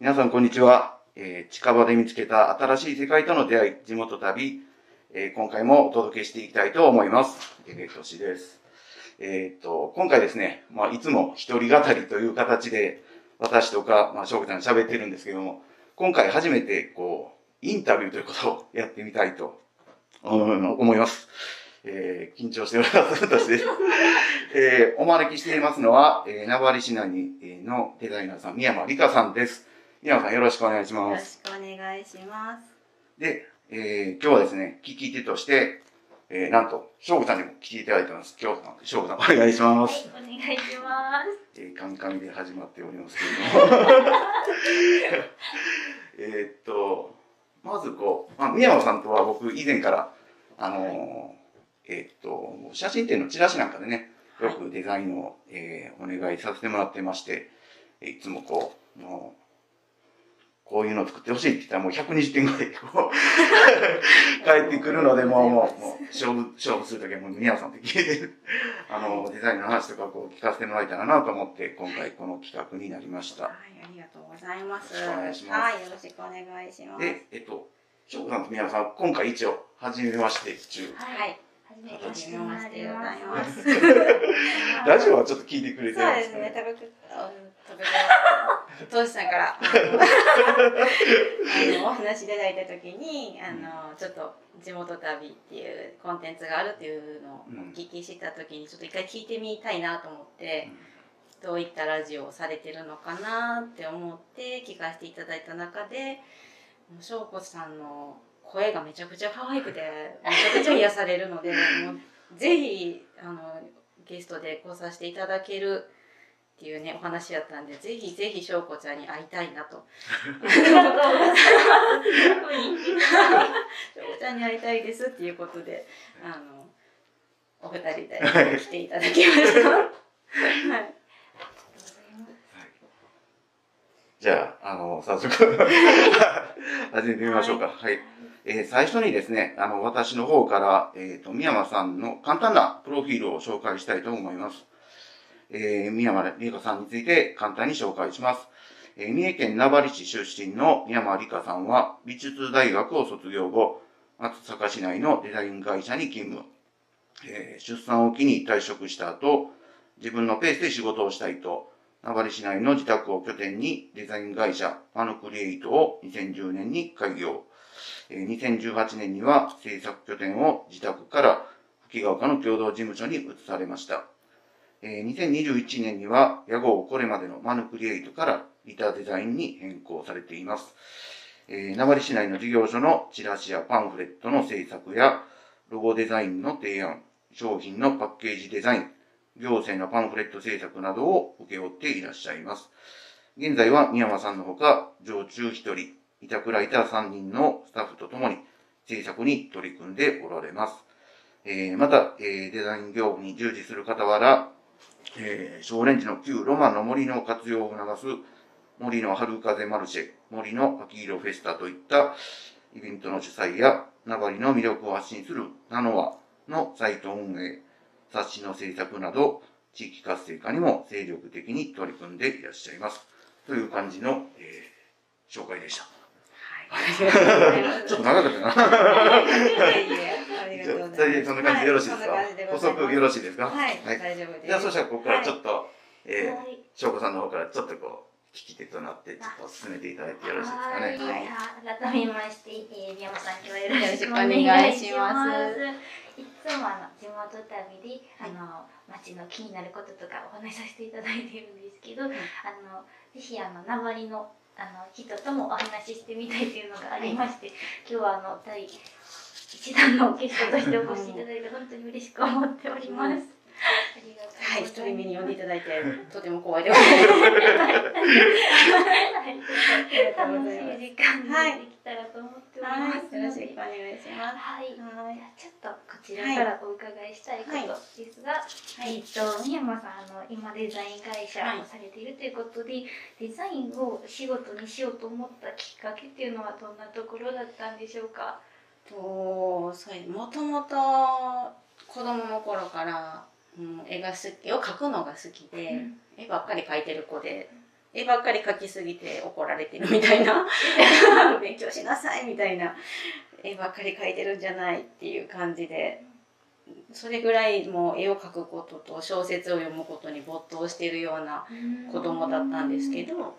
皆さん、こんにちは。えー近場で見つけた新しい世界との出会い、地元旅、えー今回もお届けしていきたいと思います。えー、としです。えーっと、今回ですね、まあ、いつも一人語りという形で、私とか、まあ、翔子ちゃん喋ってるんですけども、今回初めて、こう、インタビューということをやってみたいと思います。えー緊張しております、私です。えーお招きしていますのは、えー名張市内にえーのデザイナーさん、宮山理香さんです。宮山さん、よろしくお願いしよろます。しくお願いします。で、えー今日はですね、聞き手として、えーなんと、翔子さんにも来ていただいてます。今日、翔子さん、お願いしまはいす。、お願いします。えーカミカミで始まっておりますけれども。えーっと、まずこう、まあ、宮山さんとは僕以前から、あのーえーっと、写真展のチラシなんかでね、よくデザインを、えーお願いさせてもらってまして、えーいつもこう、もうこういうのを作ってほしいって言ったらもう120点ぐらいこう 返ってくるので、もう、もう、もう勝負、勝負するときはもう宮山さんって聞いて、あの、デザインの話とかこう聞かせてもらえたらなと思って、今回この企画になりました。はい、ありがとうございます。よろしくお願いしますはい、よろしくお願いします。で、えっと、翔子さんと宮山さん、今回一応、初めまして中。はい、初めはじめましててでございま。ま すラジオはちょっと聞いてくれてそうるんですかですね、ね。高く、あ高く、トシさんから、あのお話いただいたときに、あの、ちょっと地元旅っていうコンテンツがあるっていうのをお聞きしたときに、ちょっと一回聞いてみたいなと思って、どういったラジオをされてるのかなって思って聞かせていただいた中で翔子さんの声がめちゃくちゃ可愛くてめちゃくちゃ癒されるので もうぜひあのゲストで来させていただけるっていうねお話やったんでぜひぜひ翔子ちゃんに会いたいなと翔子ちゃんに会いたいですっていうことであのお二人で来ていただきました。はいじゃあ、あの、早速、始めてみましょうか。はい。えー最初にですね、あの、私の方から、えっ、と、宮山さんの簡単なプロフィールを紹介したいと思います。えー、宮山理香さんについて簡単に紹介します。えー三重県名張市出身の宮山理香さんは、美術大学を卒業後、松阪市内のデザイン会社に勤務。えー出産を機に退職した後、自分のペースで仕事をしたいと、名張市内の自宅を拠点にデザイン会社パヌクリエイトを2010年に開業。えー2018年には制作拠点を自宅から吹ヶ丘の共同事務所に移されました。え2021年には屋号をこれまでのマヌクリエイトからリターデザインに変更されています。えー名張市内の事業所のチラシやパンフレットの制作やロゴデザインの提案、商品のパッケージデザイン、行政のパンフレット制作などを請け負っていらっしゃいます。現在は宮山さんのほか、常駐1人、委託ライター3人のスタッフとともに制作に取り組んでおられます。えーまた、えーデザイン業務に従事する傍ら、えー、少年寺の旧ロマンの森の活用を促す森の春風マルシェ、森の秋色フェスタといったイベントの主催や、名張の魅力を発信するナノアのサイト運営、冊子の制作など、地域活性化にも精力的に取り組んでいらっしゃいます。という感じの、えー紹介でした。はい。ちょっと長かったな。りがとうございます。じゃあそんな感じでよろしいですか、はそんな感じでご補ざいます。足よろしいですか？はい、はい。大丈夫です。じゃあ、そしたらここからちょっと、えー、はい。翔子さんの方からちょっとこう、聞き手となって、ちょっと進めていただいてよろしいですかね？はい。改めまして、えー、宮本さん今日はよろしくお願いしま。ます。いつもあの地元旅で、あの町の気になることとかお話しさせていただいているんですけど、あのぜひあの名張のあの人ともお話ししてみたいというのがありまして、今日はあの第一弾のゲストとしてお越しいただいて本当に嬉しく思っております。はい。一人目に呼んでいただいて、とても光栄でございます。楽しざい時間にできたらと思っております。はい、よろしくお願いします。はい。じはいゃあちょっとこちらからお伺いしたいことですが、えっと三山さんあの今デザイン会社をされているということで、デザインを仕事にしようと思ったきっかけっていうのはどんなところだったんでしょうか？とそうもともと子供の頃から、うん、絵が好き絵を描くのが好きで、絵ばっかり描いてる子で絵ばっかり描きすぎて怒られてるみたいな。勉強しなさいみたいな。絵ばっかり描いてるんじゃないっていう感じで。それぐらいもう絵を描くことと小説を読むことに没頭しているような子供だったんですけど、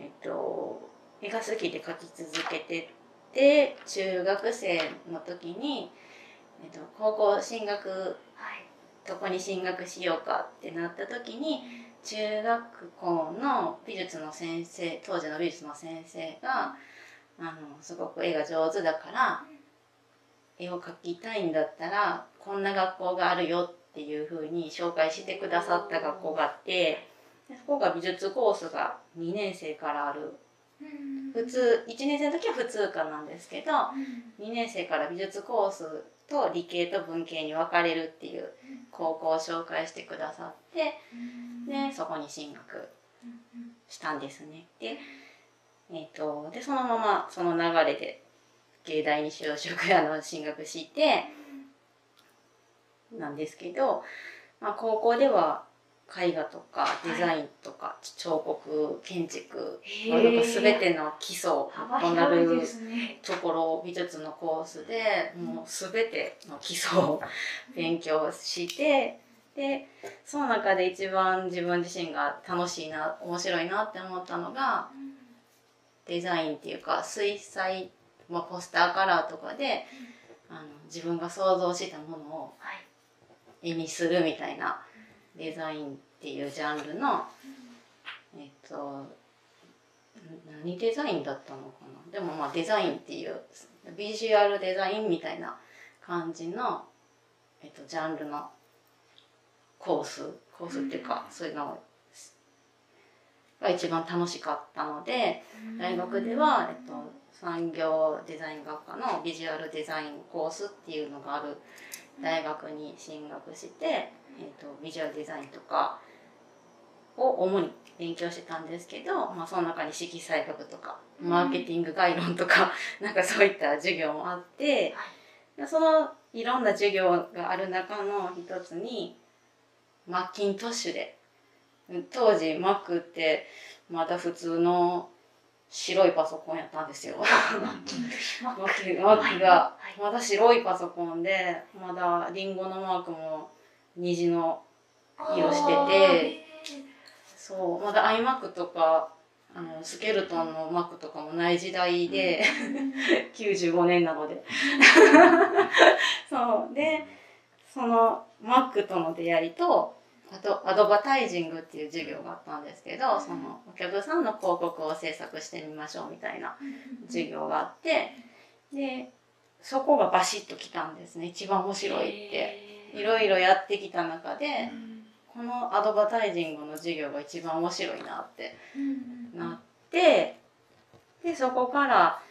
えっと、絵が好きで描き続けてて中学生の時に、えっと、高校進学はいどこに進学しようかってなった時に中学校の美術の先生当時の美術の先生があのすごく絵が上手だから絵を描きたいんだったらこんな学校があるよっていうふうに紹介してくださった学校があってそこが美術コースが2年生からある普通1年生の時は普通科なんですけど2年生から美術コースと理系と文系に分かれるっていう高校を紹介してくださってでそこに進学したんですね。で,、えー、とでそのままその流れで芸大に就職あの進学してなんですけど、まあ、高校では絵画とかデザインとか彫刻建築へまあなんかー全ての基礎幅となる。ところ美術のコースでもう全ての基礎を勉強してでその中で一番自分自身が楽しいな面白いなって思ったのがデザインっていうか水彩、まあ、ポスターカラーとかであの自分が想像したものをはい。絵にするみたいなデザインっていうジャンルのえっと何デザインだったのかな？でもまあデザインっていうビジュアルデザインみたいな感じの、えっと、ジャンルのコース？コースっていうかそういうのが一番楽しかったので大学では、えっと、産業デザイン学科のビジュアルデザインコースっていうのがある大学に進学して、えっと、ビジュアルデザインとかを主に勉強してたんですけど、まあ、その中に色彩学とかマーケティング概論とか、なんかそういった授業もあって、でそのいろんな授業がある中の一つにマッキントッシュでうん当時 Mac ってまだ普通の白いパソコンやったんですよ。マッキマッキがまだ白いパソコンでまだリンゴのマークも虹の色しててそうまだ iMac とかあのスケルトンの Mac とかもない時代で、95年なので。そうでその Mac との出会いとあとアドバタイジングっていう授業があったんですけどそのお客さんの広告を制作してみましょうみたいな授業があってでそこがバシッときたんですね。一番面白いっていろいろやってきた中でこのアドバタイジングの授業が一番面白いなってなってでそこから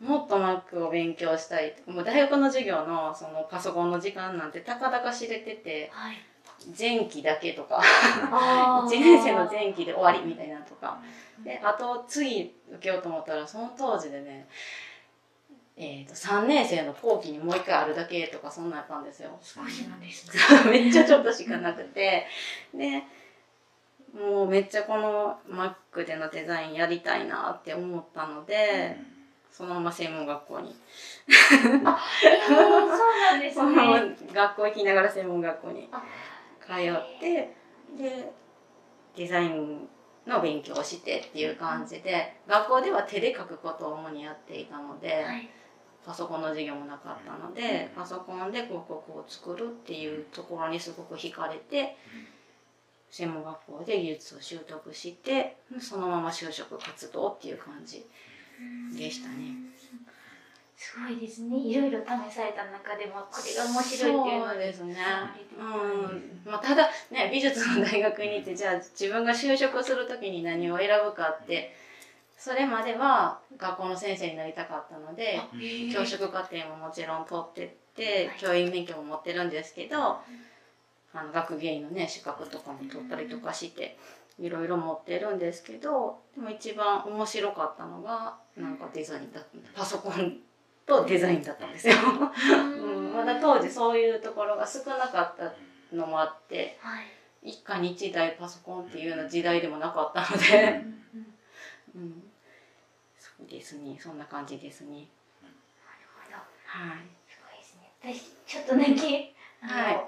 もっと Mac を勉強したいもう大学の授業のそのパソコンの時間なんてたかだか知れててはい。前期だけとかあ1年生の前期で終わりみたいなとか。であと次受けようと思ったらその当時でねえー、と3年生の後期にもう一回あるだけとかそんなんやったんですよ。少しなんですね。めっちゃちょっとしかなくてでもうめっちゃこの Mac でのデザインやりたいなって思ったので、そのまま専門学校に、えー、そうなんですね。学校行きながら専門学校にあ通ってでデザインの勉強をしてっていう感じで学校では手で書くことを主にやっていたので、はい。パソコンの授業もなかったので、パソコンで広告を作るっていうところにすごく惹かれて、専門学校で技術を習得してそのまま就職活動っていう感じでしたね。すごいですね。いろいろ試された中でもこれが面白いっていうのそうですね。ううん。まあ、ただね美術の大学に行ってじゃあ自分が就職する時に何を選ぶかってそれまでは学校の先生になりたかったので教職課程ももちろん取ってってはい教員免許も持ってるんですけどあの学芸員のね資格とかも取ったりとかしていろいろ持ってるんですけどでも一番面白かったのがなんかデザインだパソコンとデザインだったんですよ。うん、まだ当時そういうところが少なかったのもあってはい。一家に一台パソコンっていうような時代でもなかったので、うん、ですねそんな感じですね。なるほど。はいすごいですね。私ちょっとだけあの、はい。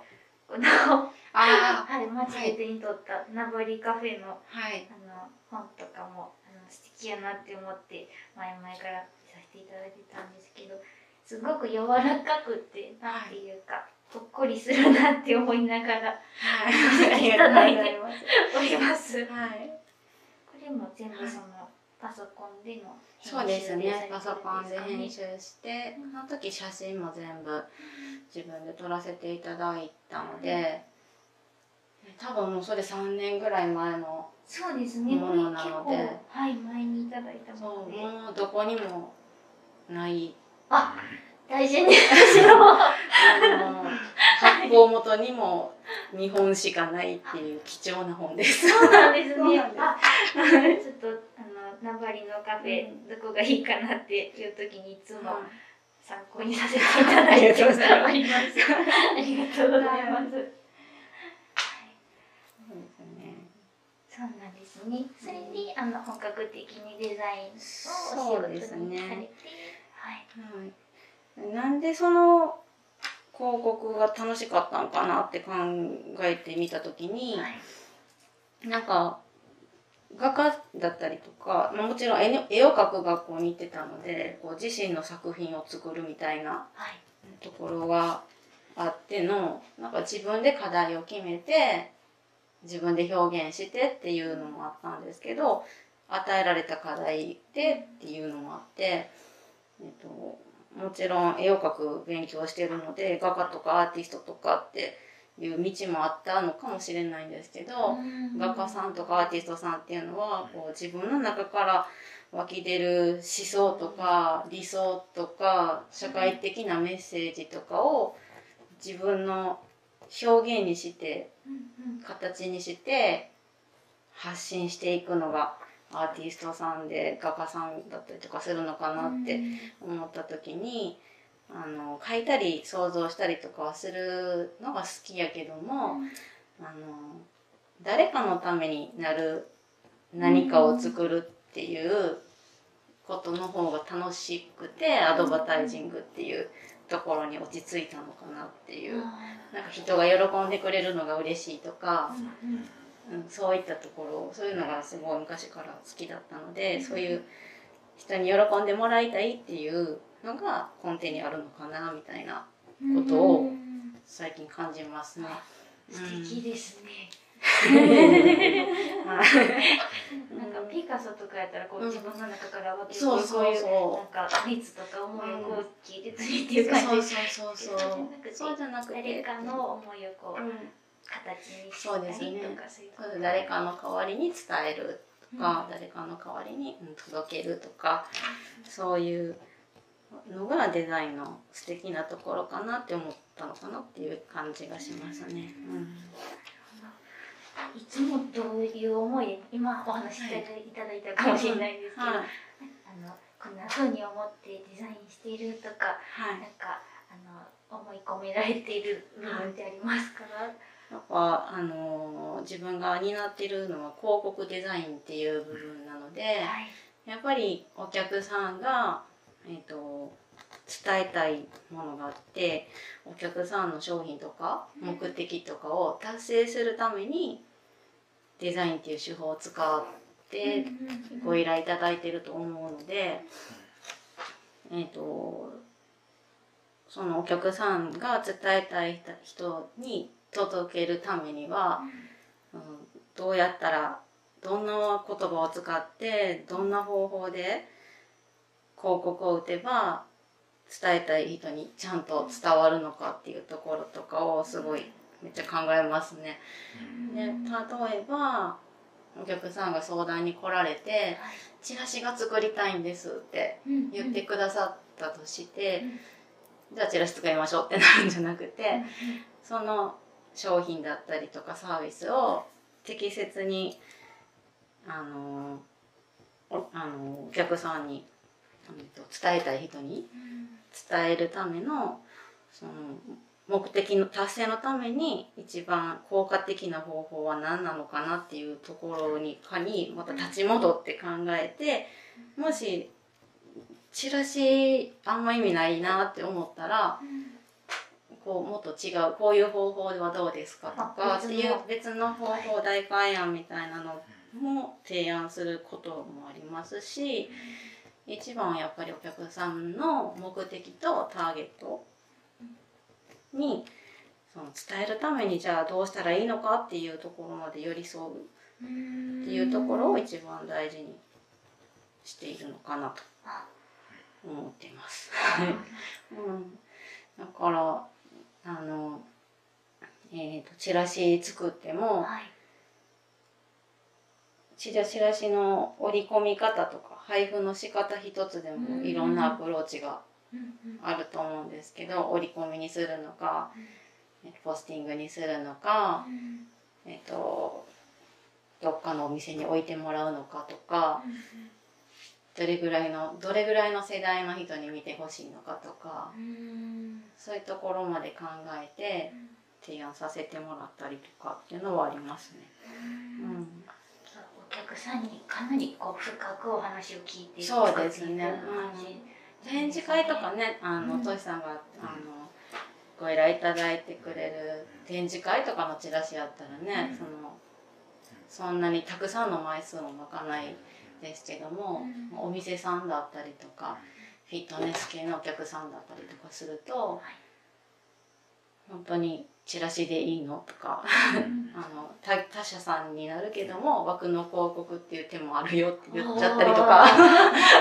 あはい街で手に取った名張カフェのあはい。あの本とかもあの素敵やなって思って前々から見させていただいてたんですけどすごく柔らかくてなんていうか、ほっこりするなって思いながらはい。ありがとうございます。おります。こはい。れも全部そのパソコンでのそうですねパソコンで編集集してその時写真も全部自分で撮らせていただいたので多分もうそれ3年ぐらい前のそうですね。ものなのではい前にいただいたもので、もうどこにもないあ大事にしろ。あの発行元にも日本しかないっていう貴重な本です。そうなんですね。あちょっとあの名張のカフェ、うんどこがいいかなっていう時にいつもは参考にさせていただいております。ありがとうございます。はいそうですね。そうなんですね。それであの本格的にデザインをお仕事にされて、そうですねはい。はい。なんでその広告が楽しかったのかなって考えてみたときに、はい。なんか画家だったりとか、まあ、もちろん絵を描く学校に行ってたのでこう自身の作品を作るみたいなはい。ところがあってのなんか自分で課題を決めて自分で表現してっていうのもあったんですけど与えられた課題でっていうのもあって、えっと、もちろん絵を描く勉強をしてるので画家とかアーティストとかっていう道もあったのかもしれないんですけど、画家さんとかアーティストさんっていうのはこう自分の中から湧き出る思想とか理想とか社会的なメッセージとかを自分の表現にして形にして発信していくのがアーティストさんで画家さんだったりとかするのかなって思った時にあの書いたり想像したりとかはするのが好きやけども。あの誰かのためになる何かを作るっていうことの方が楽しくてアドバタイジングっていうところに落ち着いたのかなっていう。なんか人が喜んでくれるのが嬉しいとか、うん、そういったところそういうのがすごい昔から好きだったのでそういう人に喜んでもらいたいっていうのが根底にあるのかなみたいなことをうん。最近感じますね。素敵ですね。はい なんかピカソとかやったらこううん。自分の中から湧き出そうるそう。いうそなんか熱とか思いをこうんう聞いてついていうそう感じそうそうそう。そうじゃなくて。誰かの思いをこううん。形にそうですねしたりとかそういうこと。誰かの代わりに伝えるとか、誰かの代わりにうん届けるとかそういうのがデザインの素敵なところかなって思ったのかなっていう感じがしますね。うん。いつもどういう思いで今お話しいただいただいたかもしれないですけど、はい。あのこんな風に思ってデザインしているとかはい。なんかあの思い込められている部分ってありますか、やっぱあのー自分が担っているのは広告デザインっていう部分なので、はい。やっぱりお客さんが、えー、と伝えたいものがあってお客さんの商品とか目的とかを達成するためにデザインっていう手法を使ってご依頼いただいてると思うので、えー、とそのお客さんが伝えたい人に届けるためには、うん、どうやったらどんな言葉を使ってどんな方法で広告を打てば伝えたい人にちゃんと伝わるのかっていうところとかをすごいめっちゃ考えますね。で例えばお客さんが相談に来られて「チラシが作りたいんです」って言ってくださったとして、じゃあチラシ作りましょうってなるんじゃなくて、その商品だったりとかサービスを適切にあのおあのお客さんに伝えたい人に伝えるためのその目的の達成のために一番効果的な方法は何なのかなっていうところにかにまた立ち戻って考えてもしチラシあんま意味ないなって思ったらこうもっと違うこういう方法ではどうですかとかっていう別の方法大会案みたいなのも提案することもありますし一番はやっぱりお客さんの目的とターゲットにその伝えるためにじゃあどうしたらいいのかっていうところまで寄り添うっていうところを一番大事にしているのかなと思っています。うん、だからあの、えーと、チラシ作っても、はい。チラチラシの折り込み方とか配布の仕方一つでもいろんなアプローチがあると思うんですけど折り込みにするのか、ポスティングにするのか、えっとどっかのお店に置いてもらうのかとか、どれぐらいのどれぐらいの世代の人に見てほしいのかとか、そういうところまで考えて提案させてもらったりとかっていうのはありますね。うんさんにかなりこう深くお話を聞いてそうですね作っていく感じ展示会とかねあの、うん。トシさんがあのご依頼いただいてくれる展示会とかのチラシやったらね、うん。そのそんなにたくさんの枚数も巻かないですけども、お店さんだったりとかフィットネス系のお客さんだったりとかすると、本当にチラシでいいの？とかあの他他社さんになるけども枠の広告っていう手もあるよって言っちゃったりとか。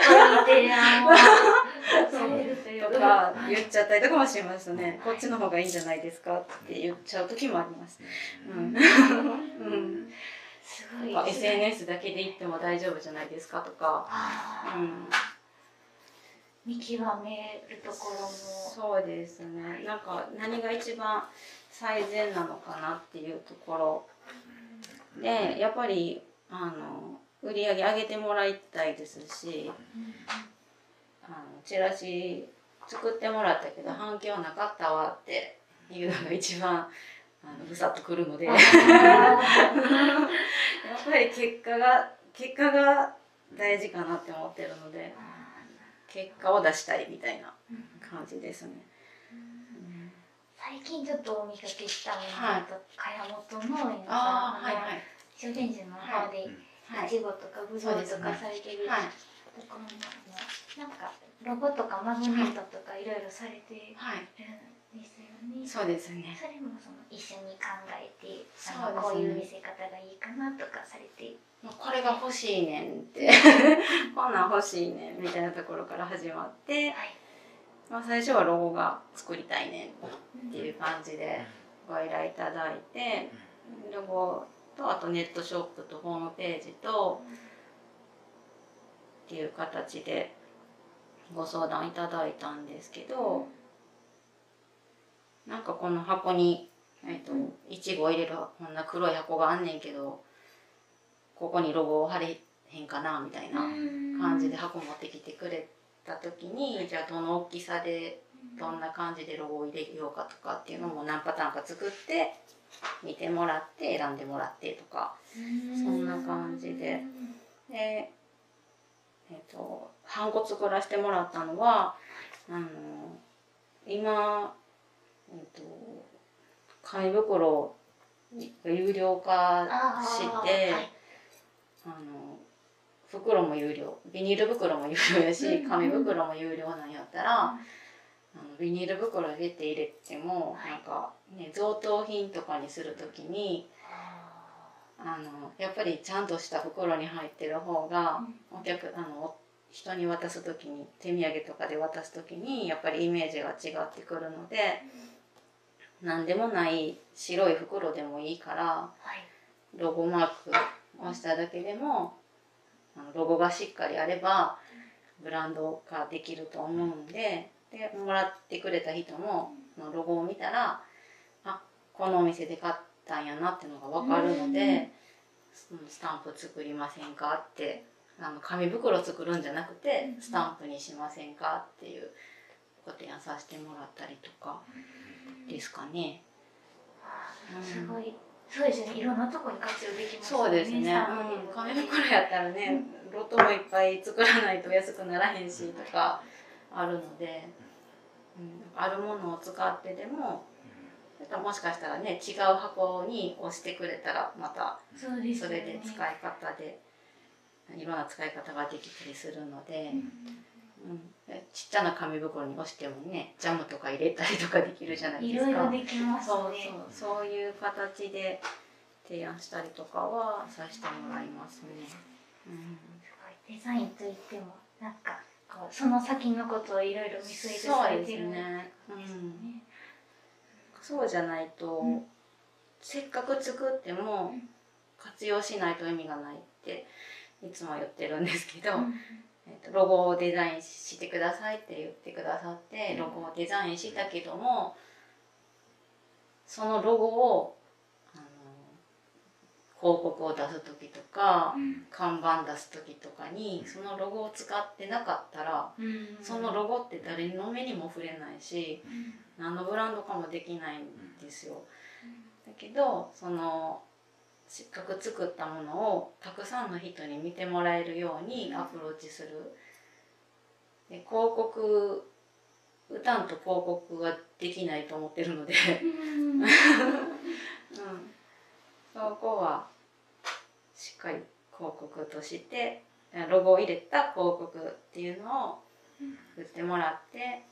そういう提案をされるというとか言っちゃったりとかもしますね。こっちの方がいいんじゃないですかって言っちゃう時もあります。うん。うん。すごい SNS だけで言っても大丈夫じゃないですかとか。うん。見極めるところもそうですね。なんか何が一番最善なのかなっていうところ。で、やっぱりあの売り上げ上げてもらいたいですし、あのチラシ作ってもらったけど反響なかったわっていうのが一番あのぐさっとくるので。やっぱり結果が結果が大事かなって思ってるので結果を出したいみたいな感じですね。最近ちょっとお見かけしたのはい、と茅本農園さんああはいはい修善寺の方ではいちごとかぶどうとかされてるところのなんかロゴとかマグネットとかいろいろされてるんですよね。そうですね。それもその一緒に考えて、そうねあのこういう見せ方がいいかなとかされて、これが欲しいねんってこんなん欲しいねんみたいなところから始まって、はいまあ、最初はロゴが作りたいねっていう感じでご依頼いただいてロゴとあとネットショップとホームページとっていう形でご相談いただいたんですけどなんかこの箱にえっといちご入れるこんな黒い箱があんねんけどここにロゴを貼れへんかなみたいな感じで箱持ってきてくれてた時にじゃあどの大きさでどんな感じでロゴを入れようかとかっていうのも何パターンか作って見てもらって選んでもらってとかそんな感じで。でえっ、とハンコ作らせてもらったのはあの今えっ、と紙袋が有料化してはい。あの袋も有料。ビニール袋も有料やしうん紙袋も有料なんやったら、あのビニール袋入れて入れても、はい。なんかね贈答品とかにする時にあのやっぱりちゃんとした袋に入ってる方が、お客あの人に渡す時に手土産とかで渡す時にやっぱりイメージが違ってくるので、何でもない白い袋でもいいからはい。ロゴマーク押しただけでもロゴがしっかりあればブランド化できると思うんででもらってくれた人もそのロゴを見たらあこのお店で買ったんやなっていうのが分かるので、そのスタンプ作りませんかってあの紙袋作るんじゃなくてスタンプにしませんかっていうご提案させてもらったりとかですかね。すごい、そうですね。いろんなとこに活用できますそうですね。うん、紙袋やったらね、ロットもいっぱい作らないと安くならへんしとかあるので、うん、あるものを使ってでも、もしかしたらね違う箱に押してくれたらまたそれで使い方でいろんな使い方ができたりするので。うん、ちっちゃな紙袋に押してもねジャムとか入れたりとかできるじゃないですか。いろいろできますね。そうそうそういう形で提案したりとかはさせてもらいますね。うん、すごいデザインといってもなんかこうその先のことをいろいろ見据えてされてるんですね。うん、そうじゃないと、うん、せっかく作っても活用しないと意味がないっていつも言ってるんですけど。うんえーと、ロゴをデザインしてくださいって言ってくださってロゴをデザインしたけどもそのロゴをあの広告を出す時とか、うん、看板出す時とかにそのロゴを使ってなかったら、うん、そのロゴって誰の目にも触れないし、うん、何のブランドかもできないんですよ。だけどそのせっかく作ったものをたくさんの人に見てもらえるようにアプローチする。で広告歌んと広告はできないと思ってるので。うん、そこはしっかり広告としてロゴを入れた広告っていうのを売ってもらって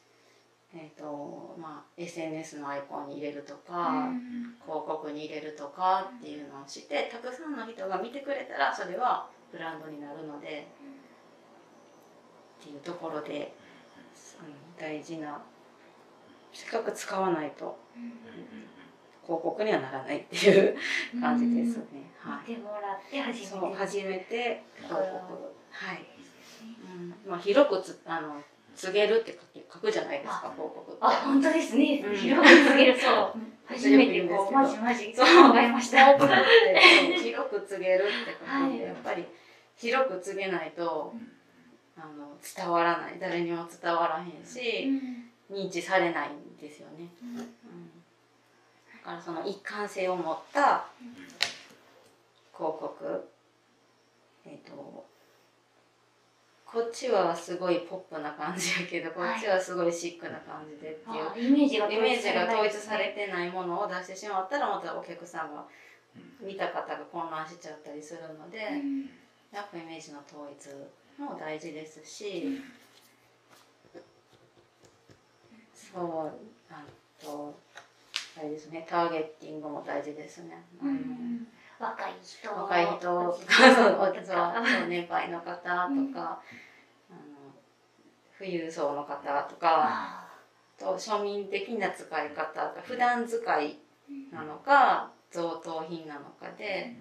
えーとまあ、SNS のアイコンに入れるとか、うん、広告に入れるとかっていうのをしてたくさんの人が見てくれたらそれはブランドになるので、っていうところで、うん、大事なせっかく使わないと、うん、広告にはならないっていう感じですね。はい、もらって初めて。初めて広告。はい、うん。まあ、広くつあの告げるって書くじゃないですか、広告。あ、本当ですね。広く告げる。そう。初めてこう、マジマジ、そう考えました。広く告げるって書いて、やっぱり広く告げないと、あの、伝わらない。誰にも伝わらへんし、認知されないんですよね。うん、だからその一貫性を持った広告、えっ、ー、と、こっちはすごいポップな感じやけどこっちはすごいシックな感じでっていう、イメージが統一されてない。ものを出してしまったらまたお客さん。が見た方が混乱しちゃったりするので、やっぱイメージの統一も大事ですし、そうあとあれですねターゲッティングも大事ですね。うん若い人若い人と年配の方とか、うん、あの富裕層の方とかと庶民的な使い方普段使いなのか贈答品なのかで。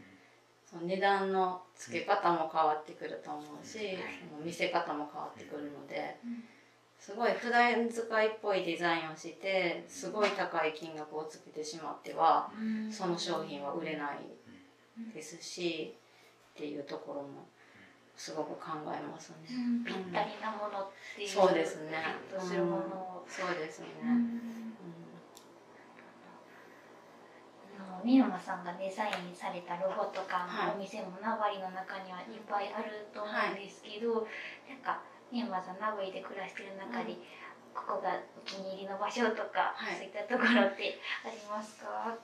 その値段の付け方も変わってくると思うし、その見せ方も変わってくるので、すごい普段使いっぽいデザインをしてすごい高い金額をつけてしまっては、その商品は売れないですし、っていうところもすごく考えますね。うん、ぴったりなものっていう、そうですね。とするものを、そうですね。三山さんがデザインされたロゴとかのお店も名張の中にはいっぱいあると思うんですけど、はい、なんか三山さん名張で暮らしてる中で、うん、ここがお気に入りの場所とか、はい、そういったところってありますか？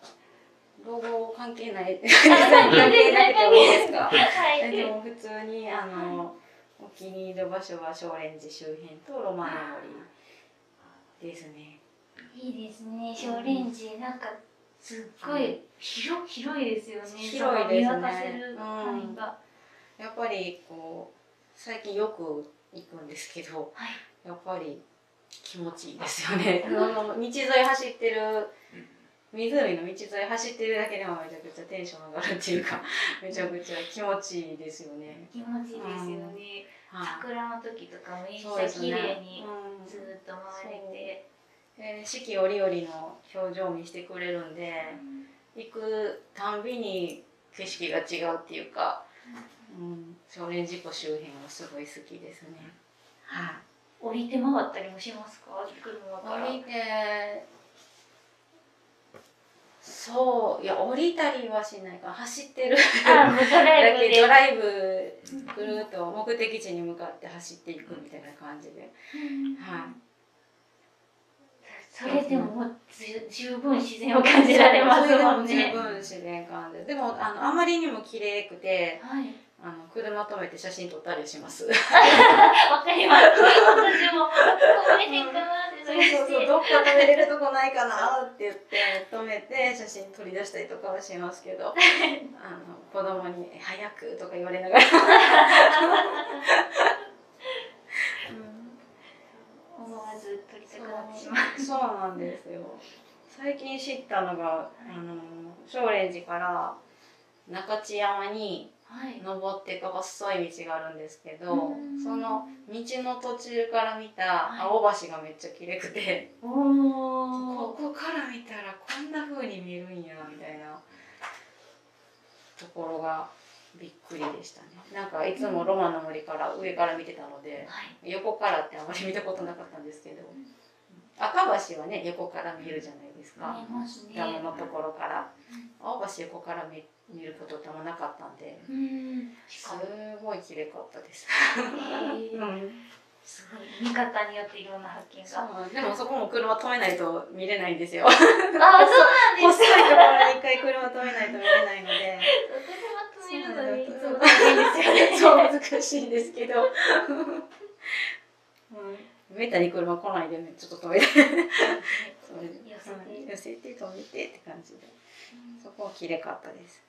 ロゴ関係ない。関係ないって思うんですか、はい、でも普通にあの、お気に入りの場所は少蓮寺周辺とロマンの森ですね。いいですね。少蓮寺なんかすっごい広広いですよね。広いですね、うん、やっぱりこう最近よく行くんですけど、はい、やっぱり気持ちいいですよね。道沿い走ってる湖の道沿い走ってるだけでもめちゃくちゃテンション上がるっていうか めちゃくちゃ気持ちいいですよね。気持ちいいですよね。桜の時とかめっちゃ綺麗にずっと回れて。えー、四季折々の表情にしてくれるんで、うん、行くたんびに景色が違うっていうか、うん、少年寺湖周辺はすごい好きですね。はい、降りて回ったりもしますか？降りてそう。いや降りたりはしないか。ら走ってる。だブで。けドライブぐるっと目的地に向かって走っていくみたいな感じで、はい。それでももうず十分自然を感じられますもんね。十分自然感じる。でもあのあまりにも綺麗くてはい。あの車止めて写真撮ったりします。わかります。私もこれへんか。なってそうそうそうどっか止めれるとこないかなって言って止めて写真撮り出したりとかはしますけど あの子供に「早く」とか言われながら、思わず撮りたくなってしまう。そうなんですよ。最近知ったのがあの少蓮寺から中地山にはい登っていく細い道があるんですけどうん。その道の途中から見た青橋がめっちゃ綺麗くて、おこおこから見たらこんな風に見るんやみたいな。ところがびっくりでしたね。なんかいつもロマンの森から上から見てたのではい。横からってあまり見たことなかったんですけど赤橋はね横から見えるじゃないですか。ね。ダムのところから。青橋横から見見ることってあんまなかったんでうんすごい綺麗かったです。えーすごい見方によっていろんな発見がでもそこも車止めないと見れないんですよ。あそうなんです細いところに一回車止めないと見れないので。車止めるのにそう難しいんですけど。うん、めったに車来ないでね、ちょっと止めて。寄せてうん寄せて止めてって感じで。そこは綺麗かったです。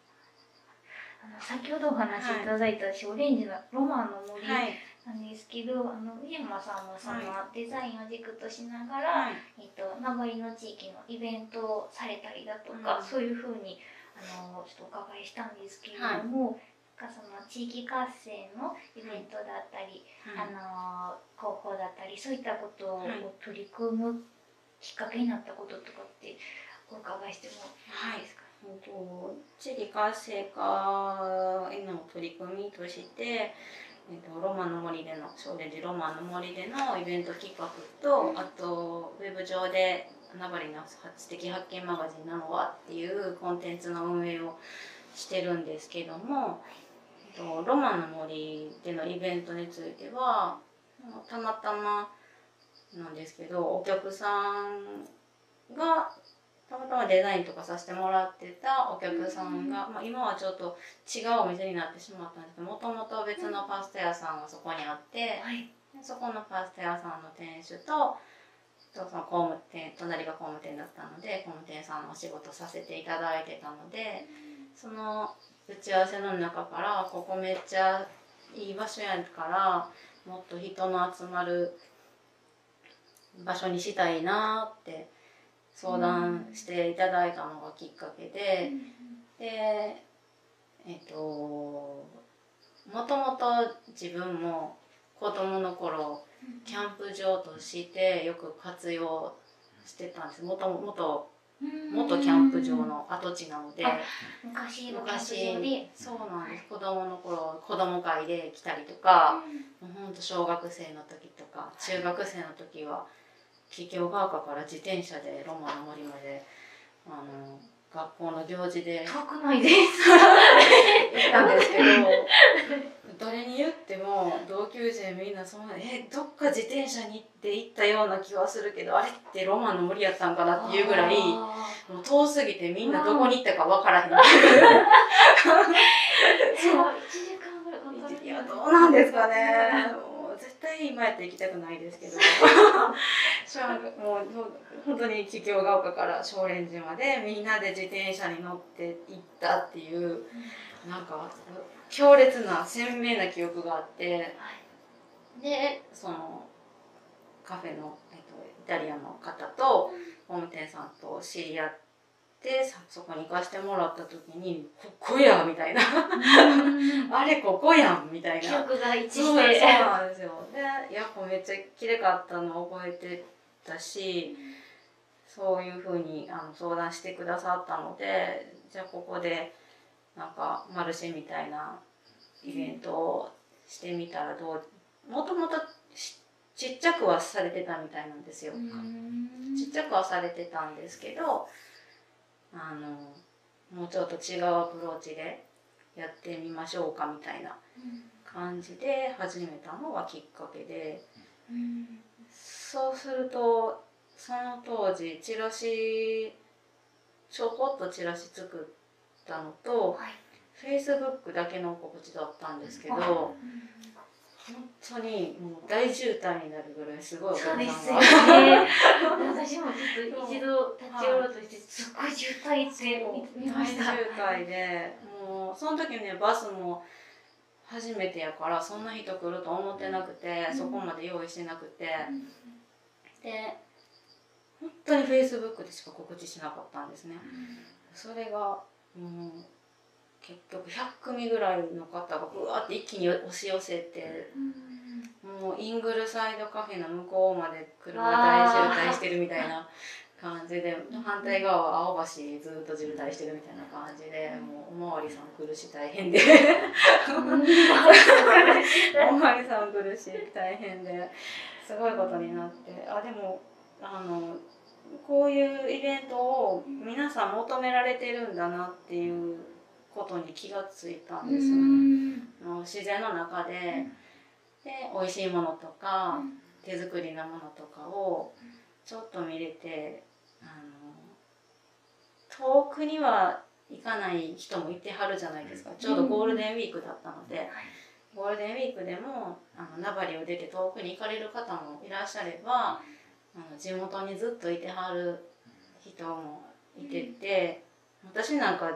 あの先ほどお話しいただいたオレンジのロマンの森い。なんですけど、あの上山さんもそのはデザインを軸としながら、はい。えっと名張の地域のイベントをされたりだとか、うん。そういうふうにあのちょっとお伺いしたんですけれども、なんかその地域活性のイベントだったり、あの広報だったりそういったことをはい。取り組むきっかけになったこととかってお伺いしてもいいですか、う地域活性化への取り組みとして、えっと、ロマの森での少年寺ロマの森でのイベント企画とあとウェブ上で名張の知的発見マガジンなのはっていうコンテンツの運営をしてるんですけども、えっと、ロマの森でのイベントについてはたまたまなんですけどお客さんがたまたまデザインとかさせてもらってたお客さんが、まあ、今はちょっと違うお店になってしまったんですけどもともと別のパスタ屋さんがそこにあって、はい。でそこのパスタ屋さんの店主ととその工務店隣が工務店だったので工務店さんのお仕事させていただいてたのでその打ち合わせの中からここめっちゃいい場所やからもっと人の集まる場所にしたいなって相談していただいたのがきっかけで、でえっ、ともともと自分も子供の頃キャンプ場としてよく活用してたんです。もともと元キャンプ場の跡地なのであ昔昔そうなんです。子供の頃子供会で来たりとか、もうほんと小学生の時とか中学生の時は桔梗ヶ丘から自転車でロマンの森まであの学校の行事で遠くないです行ったんですけど 誰に言っても同級生みんなそんな「えどっか自転車に行って行ったような気はするけどあれってロマンの森やったんかな」っていうぐらいもあう遠すぎてみんなどこに行ったか分からへん。ー そう1時間ぐらいやどうなんですかね。もう絶対今やって行きたくないですけど。もう本当に桔梗ヶ丘から少蓮寺までみんなで自転車に乗って行ったっていうなんか強烈な鮮明な記憶があってでそのカフェの、えっと、イタリアの方とホーム店さんと知り合ってさそこに行かしてもらった時に「ここや!」みたいな「あれここやん!」みたいな。記憶が一致しそうてそうなんですよでやっぱめっちゃ綺麗かったのを覚えてたしそういうふうにあの相談してくださったのでじゃあここでなんかマルシェみたいなイベントをしてみたらどうもともとちっちゃくはされてたみたいなんですよ。うん。ちっちゃくはされてたんですけどあのもうちょっと違うアプローチでやってみましょうかみたいな感じで始めたのがきっかけで。うんそうするとその当時チラシちょこっとチラシ作ったのとはい。Facebook だけの告知だったんですけどうん本当にもう大渋滞になるぐらいすごいお客さんそうですよが。ね。私もちょっと一度立ち寄ろうとして、すっごい渋滞って見見ました。大渋滞でもうその時ねバスも初めてやからそんな人来ると思ってなくて、うん。そこまで用意してなくて、うんで本当にフェイスブックでしか告知しなかったんですね。それがもう結局100組ぐらいの方がぶわって一気に押し寄せてもうイングルサイドカフェの向こうまで車大渋滞してるみたいな 感じで反対側は青橋ずっと渋滞してるみたいな感じでもうおまわりさん来るし大変で。おまわりさん来るし大変ですごいことになってあでもあのこういうイベントを皆さん求められてるんだなっていうことに気がついたんですよね。あの自然の中でで美味しいものとか手作りなものとかをちょっと見れてあの遠くには行かない人もいてはるじゃないですか。ちょうどゴールデンウィークだったのでゴールデンウィークでもあの名張を出て遠くに行かれる方もいらっしゃればあの地元にずっといてはる人もいてて私なんかあの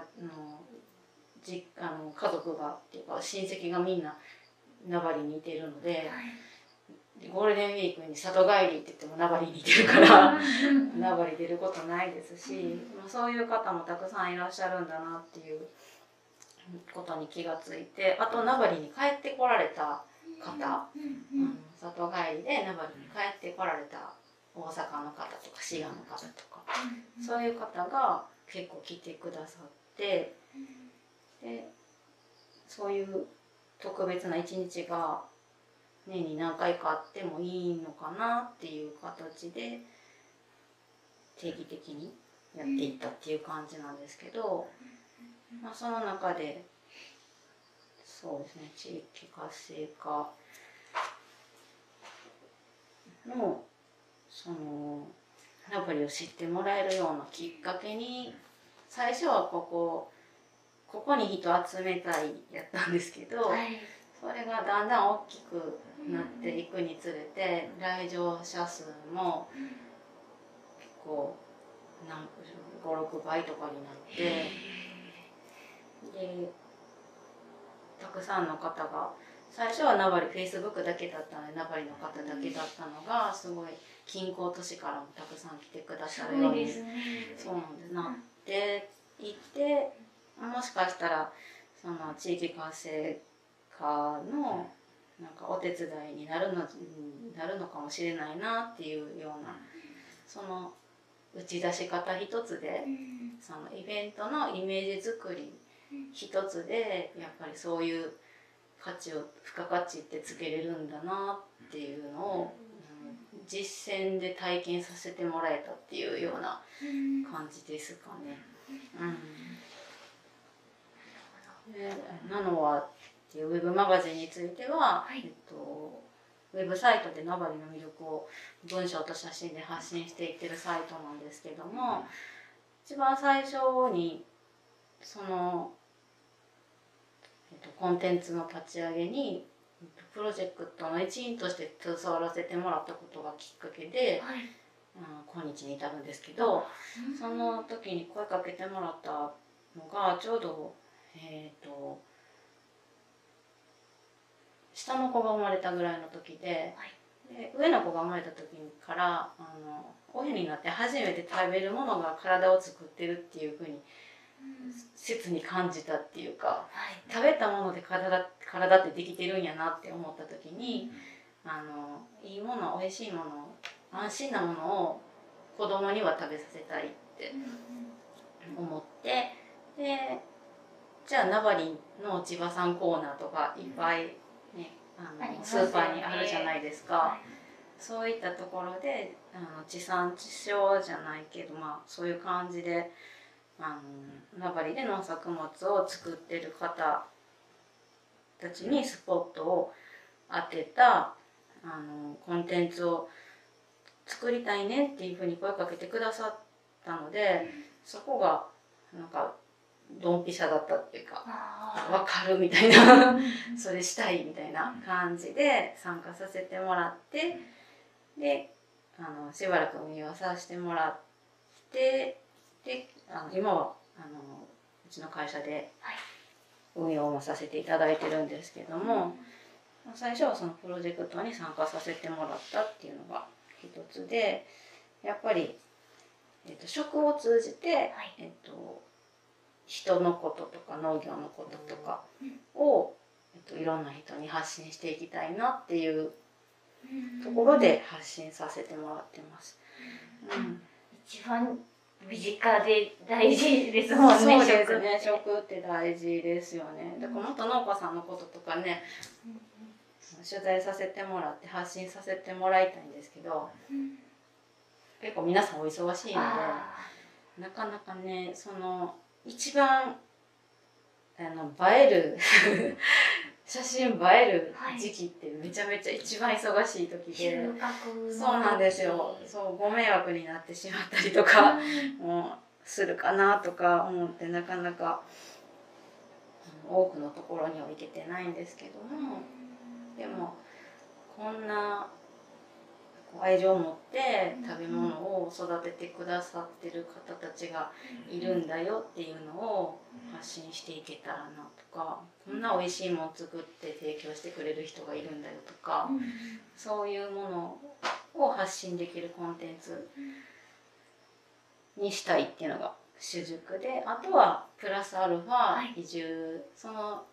じあの家族がっていうか親戚がみんな名張にいてるのでゴールデンウィークに里帰りって言っても名張にいてるから名張出ることないですし、まあ、そういう方もたくさんいらっしゃるんだなっていうことに気がついてあと名張に帰ってこられた方、あの里帰りで名張に帰ってこられた大阪の方とか滋賀の方とか。そういう方が結構来てくださってでそういう特別な一日が年に何回かあってもいいのかなっていう形で定期的にやっていったっていう感じなんですけど、まあ、その中でそうですね地域活性化のそのナポリを知ってもらえるようなきっかけに最初はここここに人集めたいやったんですけど、それがだんだん大きくなっていくにつれて来場者数も結構何56倍とかになってでたくさんの方が最初は名張フェイスブックだけだったので名張の方だけだったのがすごい近郊都市からもたくさん来てくださるようにそうなんです。なっていってもしかしたらその地域活性化のなんかお手伝いになるのなるのかもしれないなっていうようなその打ち出し方一つでそのイベントのイメージ作り一つでやっぱりそういう価値を付加価値ってつけれるんだなっていうのを、うん。実践で体験させてもらえたっていうような感じですかね。うん、でナノワっていうウェブマガジンについては、はい。えっと、ウェブサイトで名張の魅力を文章と写真で発信していってるサイトなんですけども一番最初にその、えっと、コンテンツの立ち上げにえっとプロジェクトの一員として携わらせてもらったことがきっかけで、うん、今日に至るんですけど。その時に声かけてもらったのがちょうどえっ、と下の子が生まれたぐらいの時で,、で上の子が生まれた時からあの親になって初めて食べるものが体を作ってるっていうふうに切に感じたっていうか食べたもので体体ってできてるんやなって思った時にあのいいもの美味しいもの安心なものを子供には食べさせたいって思ってでじゃあ名張の千葉さんコーナーとかいっぱい、ね、あのありますよね。スーパーにあるじゃないですか。そういったところであの地産地消じゃないけど、まあ、そういう感じであの名張で農作物を作ってる方たちにスポットを当てたあのコンテンツを作りたいねっていうふうに声かけてくださったのでそこがなんかドンピシャだったっていうか分かるみたいなそれしたいみたいな感じで参加させてもらってであのしばらく運用させてもらってであの今はあのうちの会社で運用もさせていただいてるんですけども、最初はそのプロジェクトに参加させてもらったっていうのが一つでやっぱり、えーと、食を通じて、はい、えーと、人のこととか農業のこととかを、えーと、いろんな人に発信していきたいなっていうところで発信させてもらってます。うん、一番身近で大事ですもんね。そうですね。食って大事ですよね。だからもっと農家さんのこととかね、取材させてもらって発信させてもらいたいんですけど、結構皆さんお忙しいのでなかなかねその一番あの映える写真映える時期ってめちゃめちゃ一番忙しい時で、はい、そうなんですよ。そうご迷惑になってしまったりとかもするかなとか思ってなかなか多くのところには行けてないんですけども。でもこんな愛情を持って食べ物を育ててくださってる方たちがいるんだよっていうのを発信していけたらなとかこんな美味しいもの作って提供してくれる人がいるんだよとかそういうものを発信できるコンテンツにしたいっていうのが主軸であとはプラスアルファ移住その、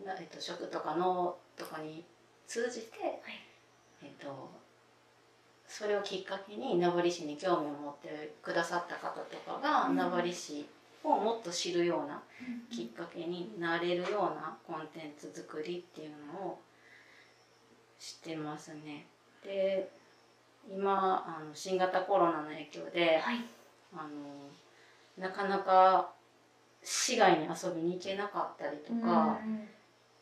えっと、食とか農とかに通じて、えっと、それをきっかけに名張市に興味を持ってくださった方とかが、名張市をもっと知るようなきっかけになれるようなコンテンツ作りっていうのをしてますね。で今あの新型コロナの影響で、はい、あのなかなか市外に遊びに行けなかったりとか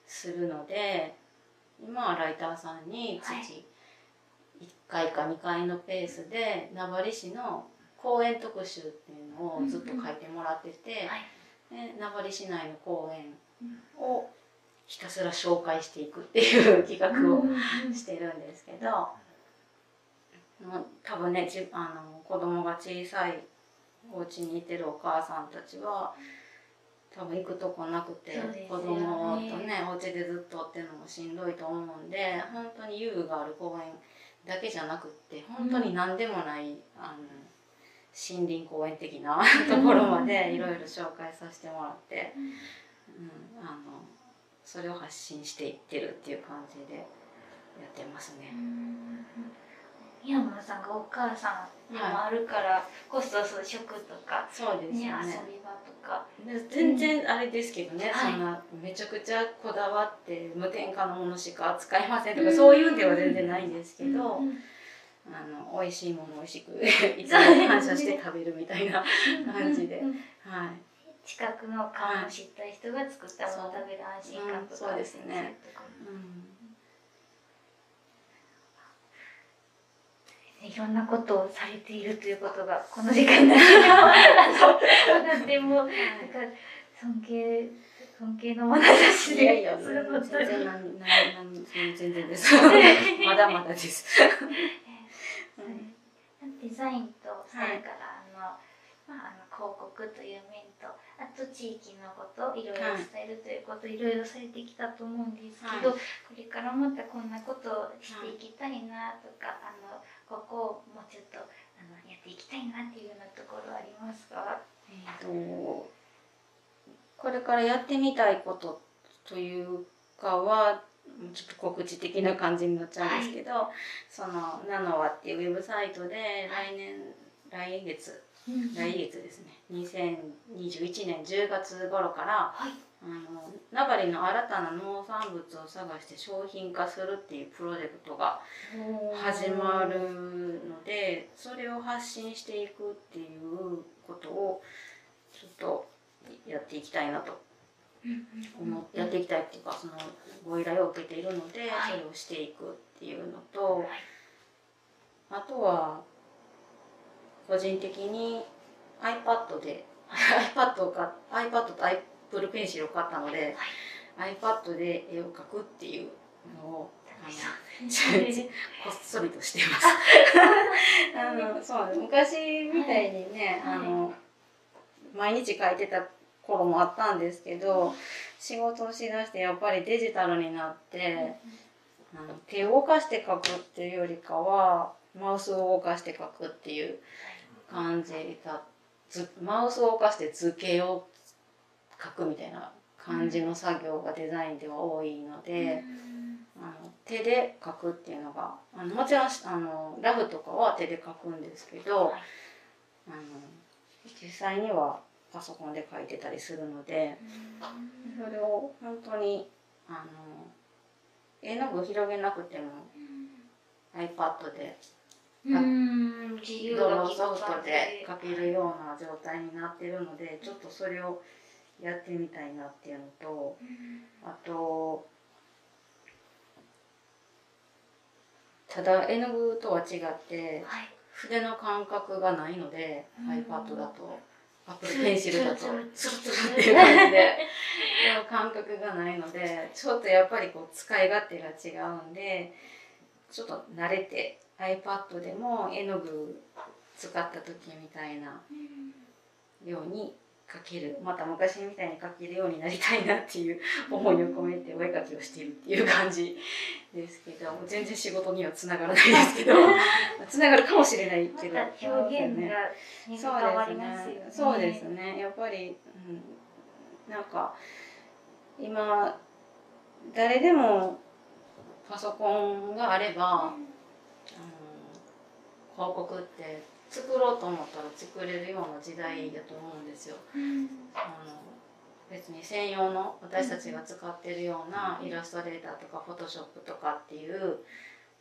するので、今はライターさんに月1回か2回のペースで名張市の公園特集っていうのをずっと書いてもらってて、で名張市内の公園をひたすら紹介していくっていう企画をしてるんですけど、多分ねあの子供が小さいお家にいてるお母さんたちは。多分行くとこなくて、ね、子供とねお家でずっとっていうのもしんどいと思うんで本当に遊具がある公園だけじゃなくって本当に何でもない、うん、あの森林公園的な ところまでいろいろ紹介させてもらって、うん、あのそれを発信していってるっていう感じでやってますね。宮村さんがお母さんでもあるからこそ、そう食とか、そうですね、遊びか。全然あれですけどね、そんなめちゃくちゃこだわって無添加のものしか扱いませんとか、そういうんでは全然ないんですけど、あの美味しいもの美味しくいつも感謝して食べるみたいな 感じで、はい。近くの顔を知った人が作ったものを食べる安心感とか、そうですね。うんいろんなことをされているということがこの時間になってもでもなんか尊敬尊敬の眼差しで。いやいやすること全然全然です。まだまだです。デザインとそれから、あのまあ、あの広告という面とあと地域のこといろいろ伝えるということ、いろいろされてきたと思うんですけど、はい、これからまたこんなことをしていきたいなとか、あのここをもうちょっとあのやっていきたいなっていうようなところありますか、えーと、これからやってみたいことというかはちょっと告知的な感じになっちゃうんですけど、はい、その「ナノワ」っていうウェブサイトで来年来月来月ですね。2021年10月頃から、はいあの名張の新たな農産物を探して商品化するっていうプロジェクトが始まるのでそれを発信していくっていうことをちょっとやっていきたいなと。思ってやっていきたいっていうかそのご依頼を受けているのではい。それをしていくっていうのとあとは個人的に iPad で iPad をか iPad と Apple Pencil を買ったので iPad で絵を描くっていうのを こっそりとしています。あのそう。昔みたいにね、はい。あの毎日書いてた頃もあったんですけど仕事をしだしてやっぱりデジタルになって、あの手を動かして書くっていうよりかはマウスを動かして書くっていう感じだずマウスを動かして図形を書くみたいな感じの作業がデザインでは多いので。あの手で描くっていうのがあのもちろんあのラフとかは手で描くんですけど、はい。あの実際にはパソコンで描いてたりするのでそれを本当にあの絵の具広げなくても iPad でうん。自由ドローソフトで描けるような状態になってるのでちょっとそれをやってみたいなっていうのとあとただ絵の具とは違ってはい。筆の感覚がないので、うん。iPad だと Apple Pencil だとツルツツルルツルっていう感じで絵の感覚がないのでちょっとやっぱりこう使い勝手が違うんでちょっと慣れて iPad でも絵の具使った時みたいなように描けるまた昔みたいに描けるようになりたいなっていう思いを込めてお絵描きをしているっていう感じですけど全然仕事にはつながらないですけど つながるかもしれないけどまた表現がそう変わりますよねですね。そうですね。やっぱり、うん、なんか今誰でもパソコンがあれば、あの広告って作ろうと思ったら作れるような時代だと思うんですよ。あの別に専用の私たちが使ってるようなイラストレーターとかフォトショップとかっていう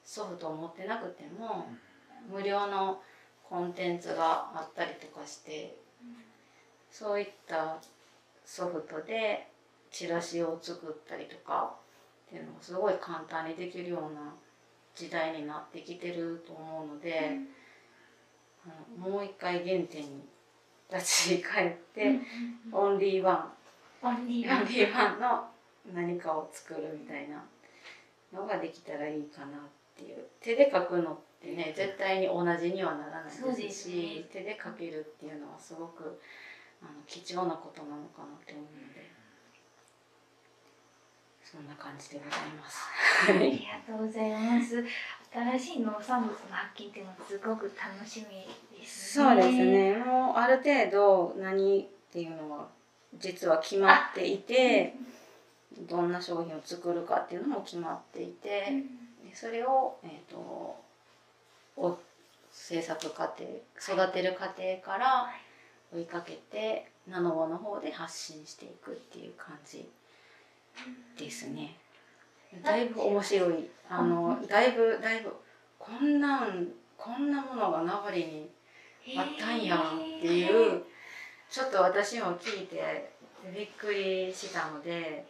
ソフトを持ってなくても無料のコンテンツがあったりとかしてそういったソフトでチラシを作ったりとかっていうのがすごい簡単にできるような時代になってきてると思うので、あのもう一回原点に立ち返って、オンリーワン。オンリーオンリーワンの何かを作るみたいなのができたらいいかなっていう。手で描くのってね絶対に同じにはならないでですすしね。手で描けるっていうのはすごくあの貴重なことなのかなって思うので。そんな感じでございます。ありがとうございます。新しい農産物の発見っていうのはすごく楽しみですね。そうです。ねもうある程度何っていうのは実は決まっていてどんな商品を作るかっていうのも決まっていて。でそれを、えー、とお制作過程育てる過程から追いかけてナノボの方で発信していくっていう感じですね。だいぶ面白いあのだいぶだいぶこんなんこんなものが名張にあったんやっていうちょっと私も聞いてびっくりしたので。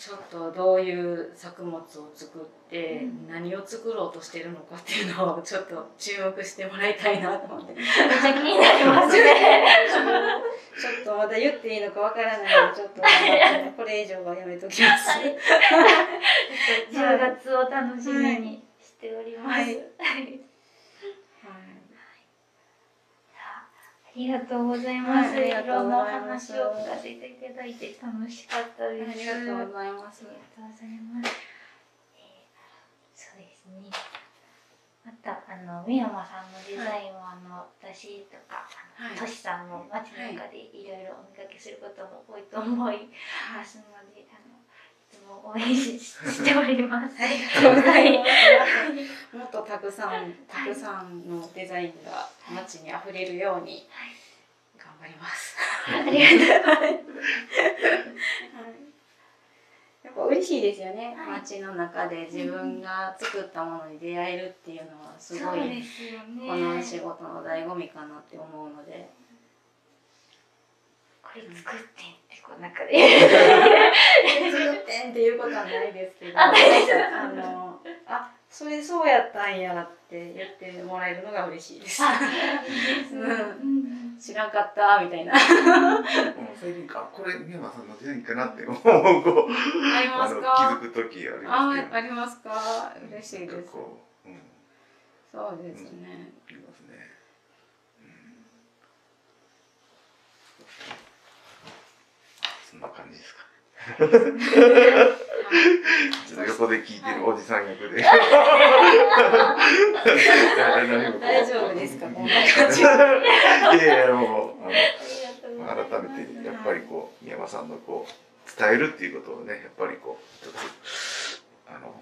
ちょっとどういう作物を作ってうん何を作ろうとしてるのかっていうのをちょっと注目してもらいたいなと思ってめっちゃ気になりますね。まだ言っていいのかわからないのでちょっとこれ以上はやめときます。はい。10月を楽しみにしております。はい。はい。ありがとうござい。ます。はい。い。ろんなお話を聞かせてい。ただい。て楽しかったあです。りがとうござい。ます。ありがとうござい。ます。えーそうですね。またあの三山さんのデザインも、あの私とかあのはいさんも街の中でいろいろお見かけすることも多いと思いますので、あのいつも応援ししております。ありがとうござい。もっとたくさん、たくさんのデザインが街に溢れるように頑張ります。ありがとうございます。やっぱ嬉しいですよね、はい街の中で自分が作ったものに出会えるっていうのはすごい。この仕事の醍醐味かなって思うのでこれ作ってってこうなんかで。作ってんっていうことはないですけどあのあそれそうやったんやって言ってもらえるのが嬉しいですあ、です。うんうん。知らんかったみたいな最近か、これ、さんのデザインかなって思う、こう、ありますか？づく時ありあますけど。ありますか？嬉しいですそうですねますね。うん、そんな感じですか？ちょっと横で聞いてるおじさん役で。大丈夫ですかこんな感じいやいや、もう、あの、改めてやっぱりこう宮山さんのこう伝えるっていうことをねやっぱりこう一つあの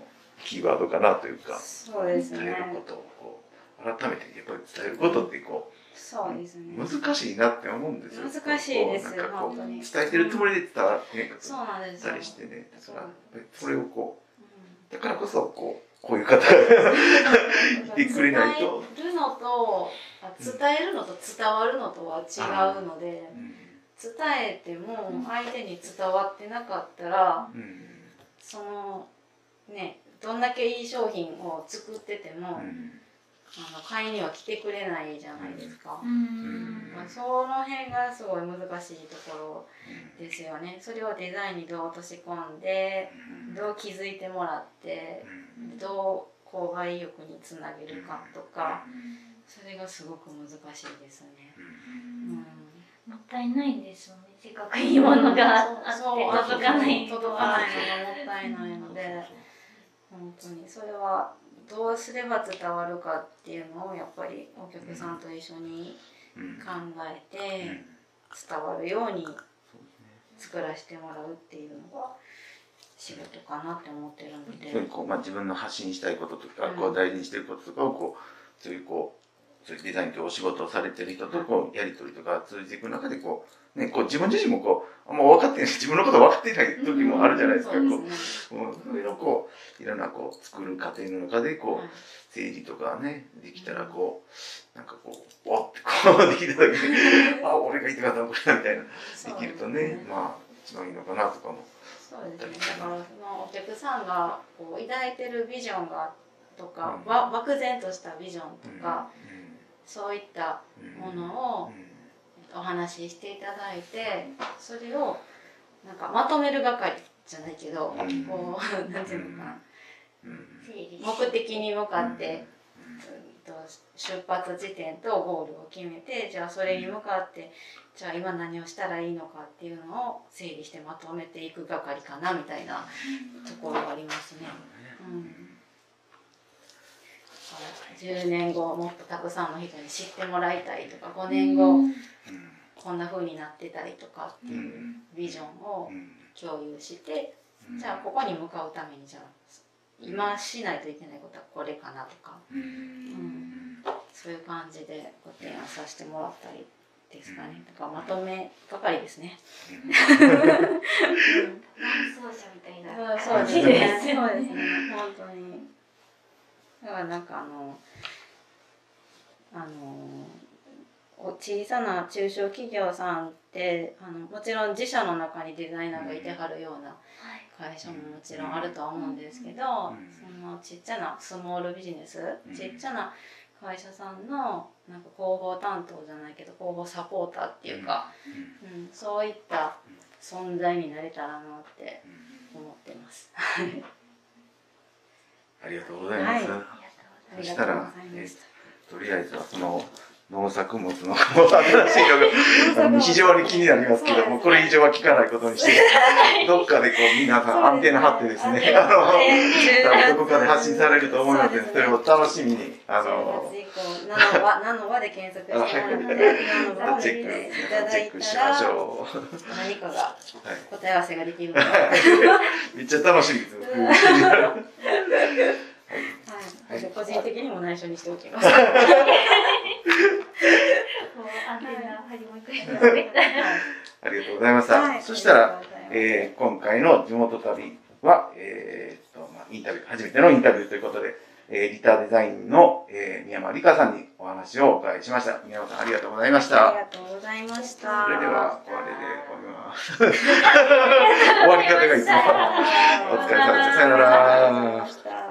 キーワードかなというかそうです伝えねることをこう改めてやっぱり伝えることってこそうですね。う難しいなって思うんですよ。難しいです本当に。伝えてるつもりで伝わったりしてね。だからやそれをこううだからこそこうこういう方がん いてくれないと。伝えるのとあ伝えるのと伝わるのとは違うので伝えても相手に伝わってなかったらうん。そのねどんだけいい商品を作ってても、うんあの買いには来てくれないじゃないですか、うん。まあその辺がすごい難しいところですよね。それをデザインにどう落とし込んでうん。どう気づいてもらってうん。どう購買意欲につなげるかとかそれがすごく難しいですね。うん。もったいないんですよね。せっかくいいものがあってそう。届かない届かないのがもったいないので。本当に。それはどうすれば伝わるかっていうのをやっぱりお客さんと一緒にうん。考えてうん。伝わるように作らせてもらうっていうのが仕事かなって思ってるので。こう、まあ、自分の発信したいこととか、うん。こう大事にしてることとかをこうそういうこうデザインとお仕事をされてる人とこうやり取りとか通じていく中でこう、ね、こう自分自身もこうあんま分かってない 自分のこと分かってない時もあるじゃないですか、そうこうもうそれをこういろんなこう作る過程の中でこう、はい整理とかねできたらこうなんかこうわってこう できた時にあ俺が言ってたこれだみたいな。できるとねまあ一番いいのかなとかも。そうですね。だからそのお客さんがこう抱いてるビジョンがとか、うん。わ漠然としたビジョンとか、うんそういったうんものをうんお話ししていただいて、それをなんかまとめる係じゃないけど、うんこう なんていうのかな、目的に向かって、出発地点とゴールを決めて、じゃあそれに向かって。じゃあ今何をしたらいいのかっていうのを整理してまとめていく係かなみたいなところがありますね。うん10年後もっとたくさんの人に知ってもらいたいとか5年後うん。こんな風になってたりとかっていうビジョンを共有してじゃあここに向かうためにじゃあ今しないといけないことはこれかなとか、うん、そういう感じでご提案させてもらったりですかね。だからまとめ係ですね。伴走者みたいな。そうですね。そうですね。本当に。だからなんかあの、あの、お小さな中小企業さんってあのもちろん自社の中にデザイナーがいてはるような会社ももちろんあるとは思うんですけど、うん。そのちっちゃなスモールビジネス、うん。ちっちゃな会社さんのなんか広報担当じゃないけど広報サポーターっていうか、うん、そういった存在になれたらなって思ってます。ありがとうございます。はいありがとうございありがとうございました。とりあえずはその農作物の 新しいのが非常に気になりますけども、これ以上は聞かないことにして、どっかでこう皆さんアンテナ張ってですね、あの、どこかで発信されると思いますので、それを楽しみに、あの、10月以降、ナノワ、で検索してもらって、ナノワをチェック、ただいチェックしたましら、ょう。何かがはい答え合わせができるの めっちゃ楽しみです。個人的にも内緒にしておきます。アンテナ張りまくり。ありがとうございました。はいそしたら、、えー今回の地元旅は、えーっと、まあ、インタビュー、初めてのインタビューということで、えーリターデザインの、えー宮山理香さんにお話をお伺いしました。宮山さん、ありがとうございました。ありがとうございました。それでは、これで終わります。終わり方がいつも。お疲れ様でした。さよなら。